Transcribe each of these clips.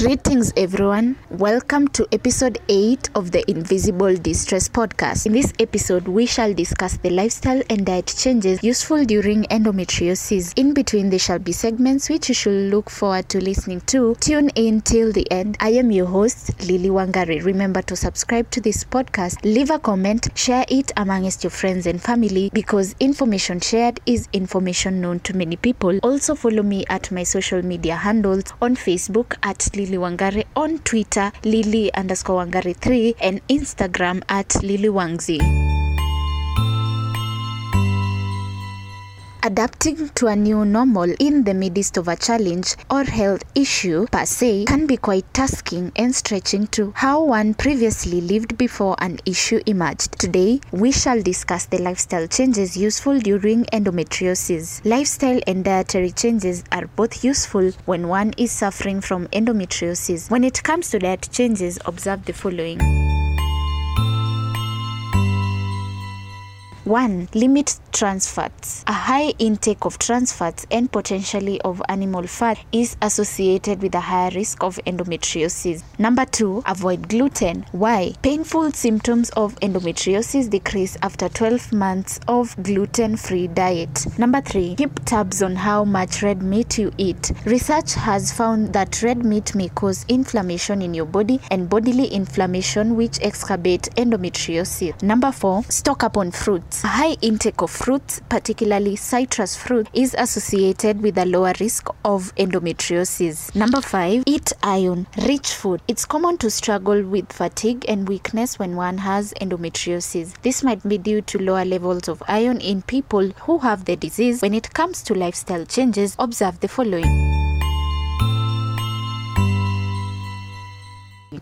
Greetings, everyone. Welcome to episode 8 of the Invisible Distress Podcast. In this episode, we shall discuss the lifestyle and diet changes useful during endometriosis. In between, there shall be segments which you should look forward to listening to. Tune in till the end. I am your host, Lily Wangari. Remember to subscribe to this podcast, leave a comment, share it amongst your friends and family because information shared is information known to many people. Also, follow me at my social media handles on Facebook at Lily Wangari, on Twitter, Lily underscore Wangari 3, and Instagram at Lily Wangzi. Adapting to a new normal in the midst of a challenge or health issue per se can be quite tasking and stretching to how one previously lived before an issue emerged. Today, we shall discuss the lifestyle changes useful during endometriosis. Lifestyle and dietary changes are both useful when one is suffering from endometriosis. When it comes to diet changes, observe the following. 1. Limit trans fats. A high intake of trans fats and potentially of animal fat is associated with a higher risk of endometriosis. Number 2. Avoid gluten. Why? Painful symptoms of endometriosis decrease after 12 months of gluten free diet. Number 3. Keep tabs on how much red meat you eat. Research has found that red meat may cause inflammation in your body and bodily inflammation which exacerbate endometriosis. Number 4. Stock up on fruits. A high intake of fruits, particularly citrus fruit, is associated with a lower risk of endometriosis. Number 5. Eat iron rich food. It's common to struggle with fatigue and weakness when one has endometriosis. This might be due to lower levels of iron in people who have the disease. When it comes to lifestyle changes, observe the following.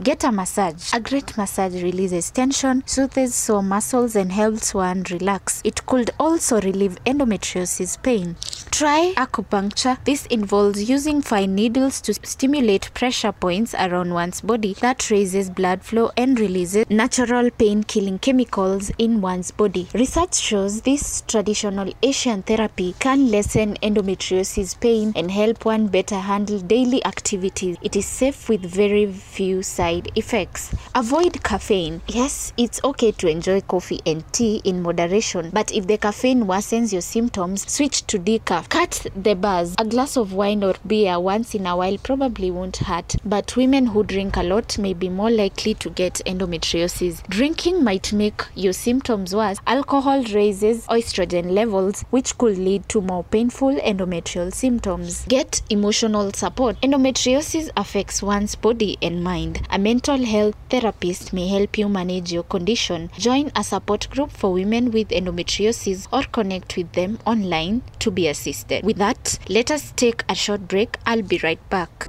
Get a massage. A great massage releases tension, soothes sore muscles, and helps one relax. It could also relieve endometriosis pain. Try acupuncture. This involves using fine needles to stimulate pressure points around one's body that raises blood flow and releases natural pain killing chemicals in one's body. Research shows this traditional Asian therapy can lessen endometriosis pain and help one better handle daily activities. It is safe with very few side effects. Avoid caffeine. Yes, it's okay to enjoy coffee and tea in moderation, but if the caffeine worsens your symptoms, switch to decaf. Cut the buzz. A glass of wine or beer once in a while probably won't hurt, but women who drink a lot may be more likely to get endometriosis. Drinking might make your symptoms worse. Alcohol raises estrogen levels, which could lead to more painful endometrial symptoms. Get emotional support. Endometriosis affects one's body and mind. A mental health therapist may help you manage your condition. Join a support group for women with endometriosis or connect with them online to be assisted. With that, let us take a short break. I'll be right back.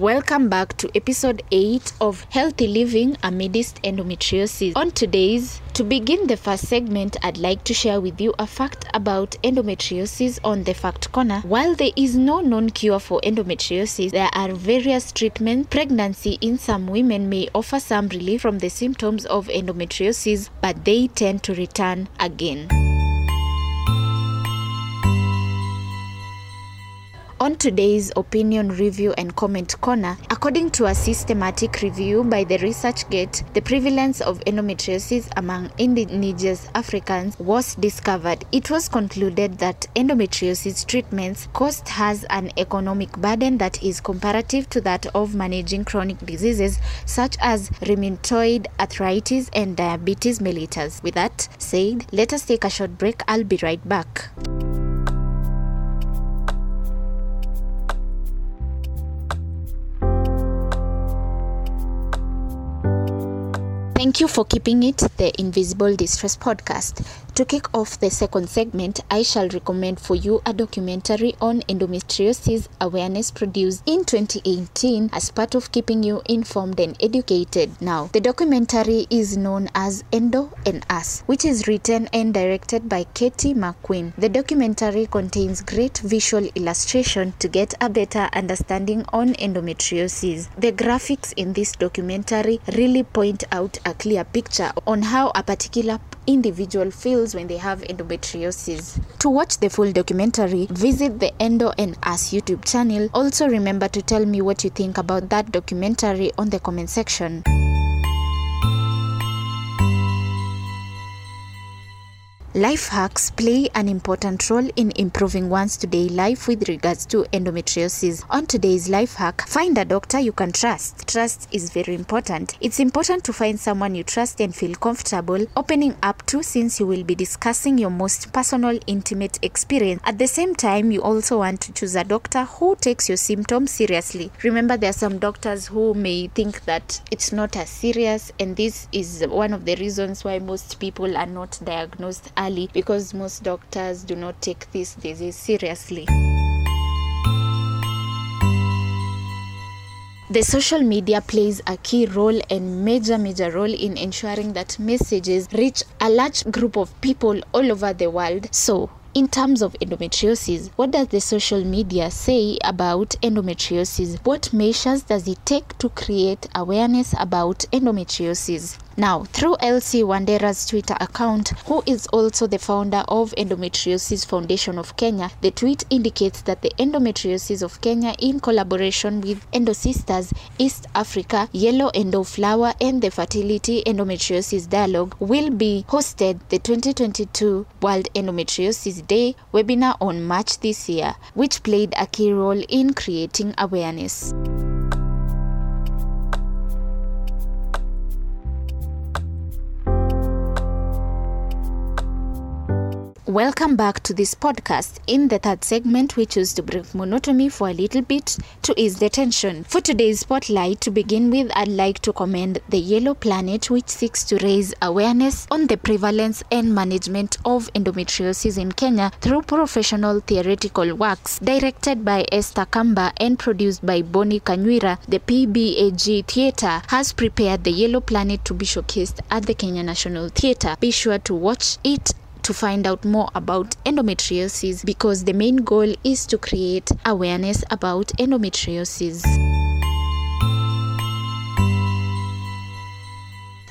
Welcome back to episode 8 of Healthy Living Amidst Endometriosis. On today's, to begin the first segment, I'd like to share with you a fact about endometriosis on the Fact Corner. While there is no known cure for endometriosis, there are various treatments. Pregnancy in some women may offer some relief from the symptoms of endometriosis, but they tend to return again. On today's opinion review and comment corner, according to a systematic review by the ResearchGate, the prevalence of endometriosis among indigenous Africans was discovered. It was concluded that endometriosis treatments cost has an economic burden that is comparative to that of managing chronic diseases such as rheumatoid arthritis and diabetes mellitus. With that said, let us take a short break. I'll be right back. Thank you for keeping it the Invisible Distress Podcast. To kick off the second segment, I shall recommend for you a documentary on endometriosis awareness produced in 2018 as part of keeping you informed and educated. Now, the documentary is known as Endo and Us, which is written and directed by Katie McQueen. The documentary contains great visual illustration to get a better understanding on endometriosis. The graphics in this documentary really point out a clear picture on how a particular individual feels when they have endometriosis. To watch the full documentary, visit the Endo and Us YouTube channel. Also remember to tell me what you think about that documentary on the comment section. Life hacks play an important role in improving one's today life with regards to endometriosis. On today's life hack, find a doctor you can trust. Trust is very important. It's important to find someone you trust and feel comfortable opening up to since you will be discussing your most personal, intimate experience. At the same time, you also want to choose a doctor who takes your symptoms seriously. Remember, there are some doctors who may think that it's not as serious, and this is one of the reasons why most people are not diagnosed early because most doctors do not take this disease seriously. The social media plays a key role and major major role in ensuring that messages reach a large group of people all over the world. So, in terms of endometriosis, what does the social media say about endometriosis? What measures does it take to create awareness about endometriosis? Now, through Elsie Wandera's Twitter account, who is also the founder of Endometriosis Foundation of Kenya, the tweet indicates that the Endometriosis of Kenya, in collaboration with Endo Sisters East Africa, Yellow Endo Flower, and the Fertility Endometriosis Dialogue, will be hosted the 2022 World Endometriosis Day webinar on March this year, which played a key role in creating awareness. Welcome back to this podcast. In the third segment, we choose to break monotony for a little bit to ease the tension. For today's spotlight, to begin with, I'd like to commend the Yellow Planet, which seeks to raise awareness on the prevalence and management of endometriosis in Kenya through professional theoretical works directed by Esther Kamba and produced by Bonnie Kanywira. The PBAG Theatre has prepared the Yellow Planet to be showcased at the Kenya National Theatre. Be sure to watch it to find out more about endometriosis because the main goal is to create awareness about endometriosis.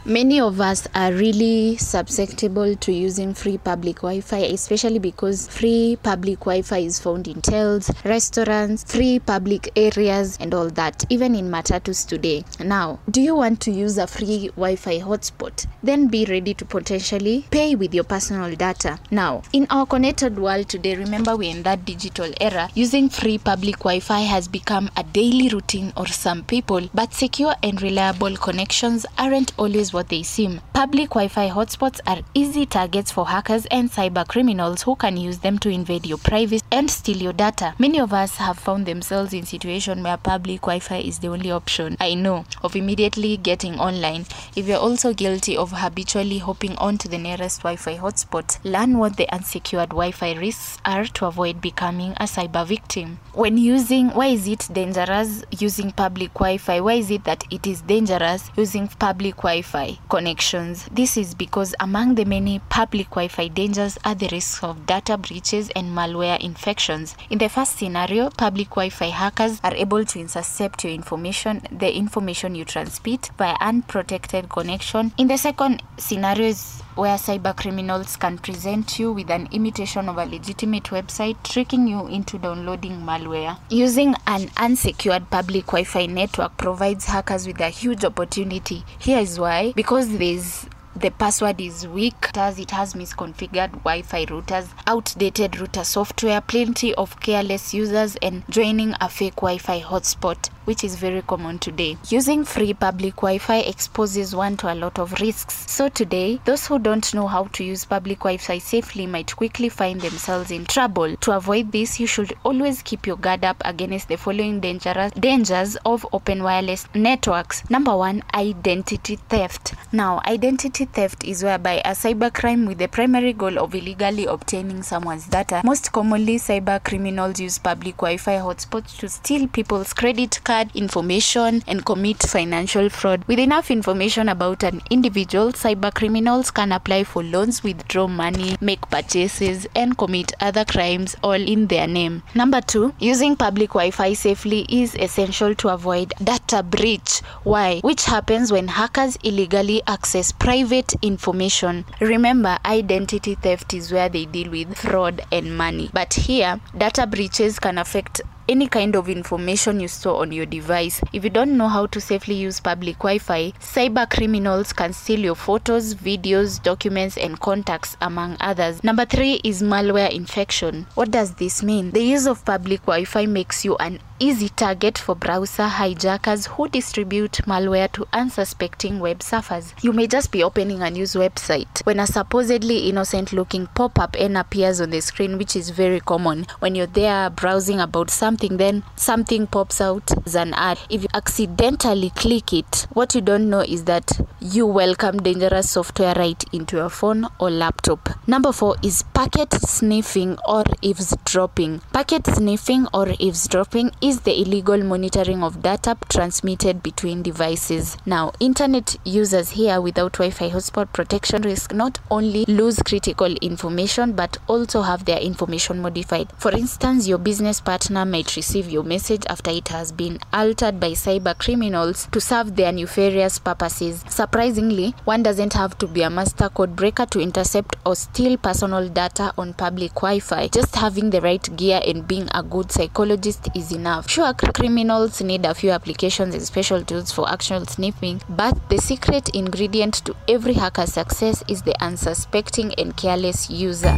Many of us are really susceptible to using free public Wi Fi, especially because free public Wi Fi is found in hotels, restaurants, free public areas, and all that, even in matatus today. Now, do you want to use a free Wi Fi hotspot? Then be ready to potentially pay with your personal data. Now, in our connected world today, remember we're in that digital era, using free public Wi Fi has become a daily routine for some people, but secure and reliable connections aren't always what they seem. Public Wi Fi hotspots are easy targets for hackers and cyber criminals who can use them to invade your privacy and steal your data. Many of us have found themselves in situations where public Wi Fi is the only option. I know of immediately getting online. If you're also guilty of habitually hopping onto the nearest Wi Fi hotspot, learn what the unsecured Wi Fi risks are to avoid becoming a cyber victim. When using, why is it dangerous using public Wi Fi? Why is it that it is dangerous using public Wi Fi? Connections. This is because among the many public Wi Fi dangers are the risks of data breaches and malware infections. In the first scenario, public Wi Fi hackers are able to intercept your information, the information you transmit, via unprotected connection. In the second scenario, where cyber criminals can present you with an imitation of a legitimate website, tricking you into downloading malware. Using an unsecured public Wi Fi network provides hackers with a huge opportunity. Here is why because there's the password is weak. As it has misconfigured wi-fi routers outdated router software plenty of careless users and joining a fake wi-fi hotspot which is very common today. Using free public wi-fi exposes one to a lot of risks. So today those who don't know how to use public wi-fi safely might quickly find themselves in trouble. To avoid this you should always keep your guard up against the following dangerous dangers of open wireless networks. Number one identity theft. Now identity theft is whereby a cybercrime with the primary goal of illegally obtaining someone's data. Most commonly, cyber criminals use public Wi-Fi hotspots to steal people's credit card information and commit financial fraud. With enough information about an individual, cyber criminals can apply for loans, withdraw money, make purchases, and commit other crimes all in their name. Number two, using public Wi-Fi safely is essential to avoid data breach. Why? Which happens when hackers illegally access private information. Remember, identity theft is where they deal with fraud and money. But here, data breaches can affect any kind of information you store on your device. If you don't know how to safely use public Wi Fi, cyber criminals can steal your photos, videos, documents, and contacts, among others. Number three is malware infection. What does this mean? The use of public Wi Fi makes you an easy target for browser hijackers who distribute malware to unsuspecting web surfers. You may just be opening a news website when a supposedly innocent looking pop up N appears on the screen, which is very common. When you're there browsing about something, then something pops out as an ad. If you accidentally click it, what you don't know is that you welcome dangerous software right into your phone or laptop. Number four is packet sniffing or eavesdropping. Packet sniffing or eavesdropping is the illegal monitoring of data transmitted between devices. Now, internet users here without Wi Fi hotspot protection risk not only lose critical information but also have their information modified. For instance, your business partner might receive your message after it has been altered by cyber criminals to serve their nefarious purposes. Surprisingly, one doesn't have to be a master code breaker to intercept or steal personal data on public Wi Fi. Just having the right gear and being a good psychologist is enough. Sure, criminals need a few applications and special tools for actual sniffing, but the secret ingredient to every hacker's success is the unsuspecting and careless user.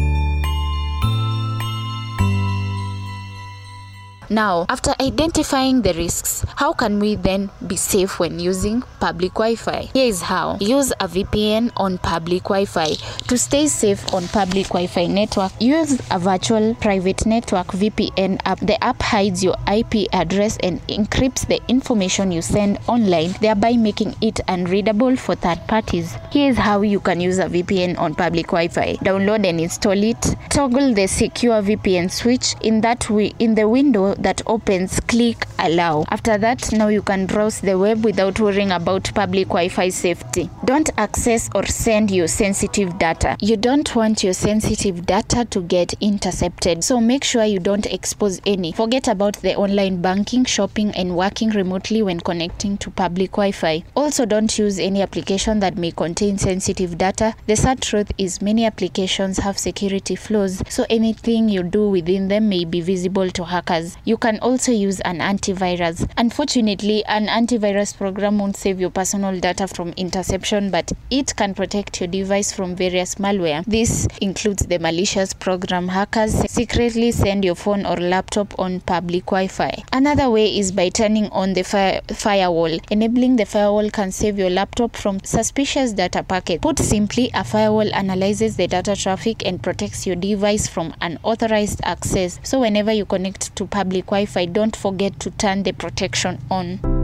Now, after identifying the risks, how can we then be safe when using public Wi Fi? Here is how use a VPN on public Wi Fi. To stay safe on public Wi Fi network, use a virtual private network VPN app. The app hides your IP address and encrypts the information you send online, thereby making it unreadable for third parties. Here is how you can use a VPN on public Wi Fi. Download and install it. Toggle the secure VPN switch. In that way, in the window that opens, click allow. After that, now you can browse the web without worrying about public Wi Fi safety. Don't access or send your sensitive data. You don't want your sensitive data to get intercepted, so make sure you don't expose any. Forget about the online banking, shopping, and working remotely when connecting to public Wi Fi. Also, don't use any application that may contain sensitive data. The sad truth is, many applications have security flaws, so anything you do within them may be visible to hackers. You can also use an antivirus. Unfortunately, an antivirus program won't save your personal data from interception, but it can protect your device from various malware. This includes the malicious program hackers secretly send your phone or laptop on public Wi-Fi. Another way is by turning on the fire- firewall. Enabling the firewall can save your laptop from suspicious data packets. Put simply, a firewall analyzes the data traffic and protects your device from unauthorized access. So whenever you connect to public Wi-Fi, don't forget to turn the protection on.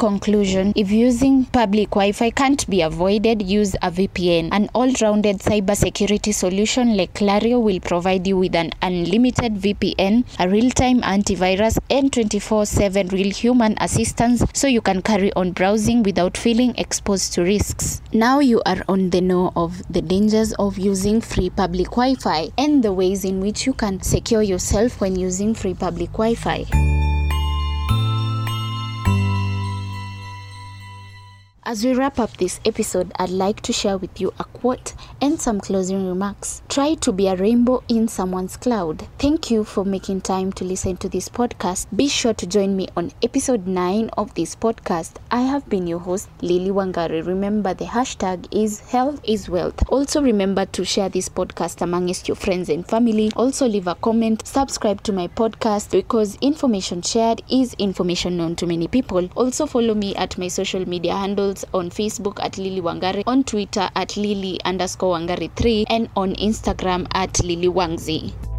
Conclusion, if using public Wi Fi can't be avoided, use a VPN. An all rounded cybersecurity solution like Clario will provide you with an unlimited VPN, a real time antivirus, and 24 7 real human assistance so you can carry on browsing without feeling exposed to risks. Now you are on the know of the dangers of using free public Wi Fi and the ways in which you can secure yourself when using free public Wi As we wrap up this episode, I'd like to share with you a quote and some closing remarks. Try to be a rainbow in someone's cloud. Thank you for making time to listen to this podcast. Be sure to join me on episode 9 of this podcast. I have been your host, Lily Wangari. Remember, the hashtag is health is wealth. Also, remember to share this podcast amongst your friends and family. Also, leave a comment, subscribe to my podcast because information shared is information known to many people. Also, follow me at my social media handles details on Facebook at Lily Wangari, on Twitter at Lily underscore Wangari 3, and on Instagram at Lily Wangzi.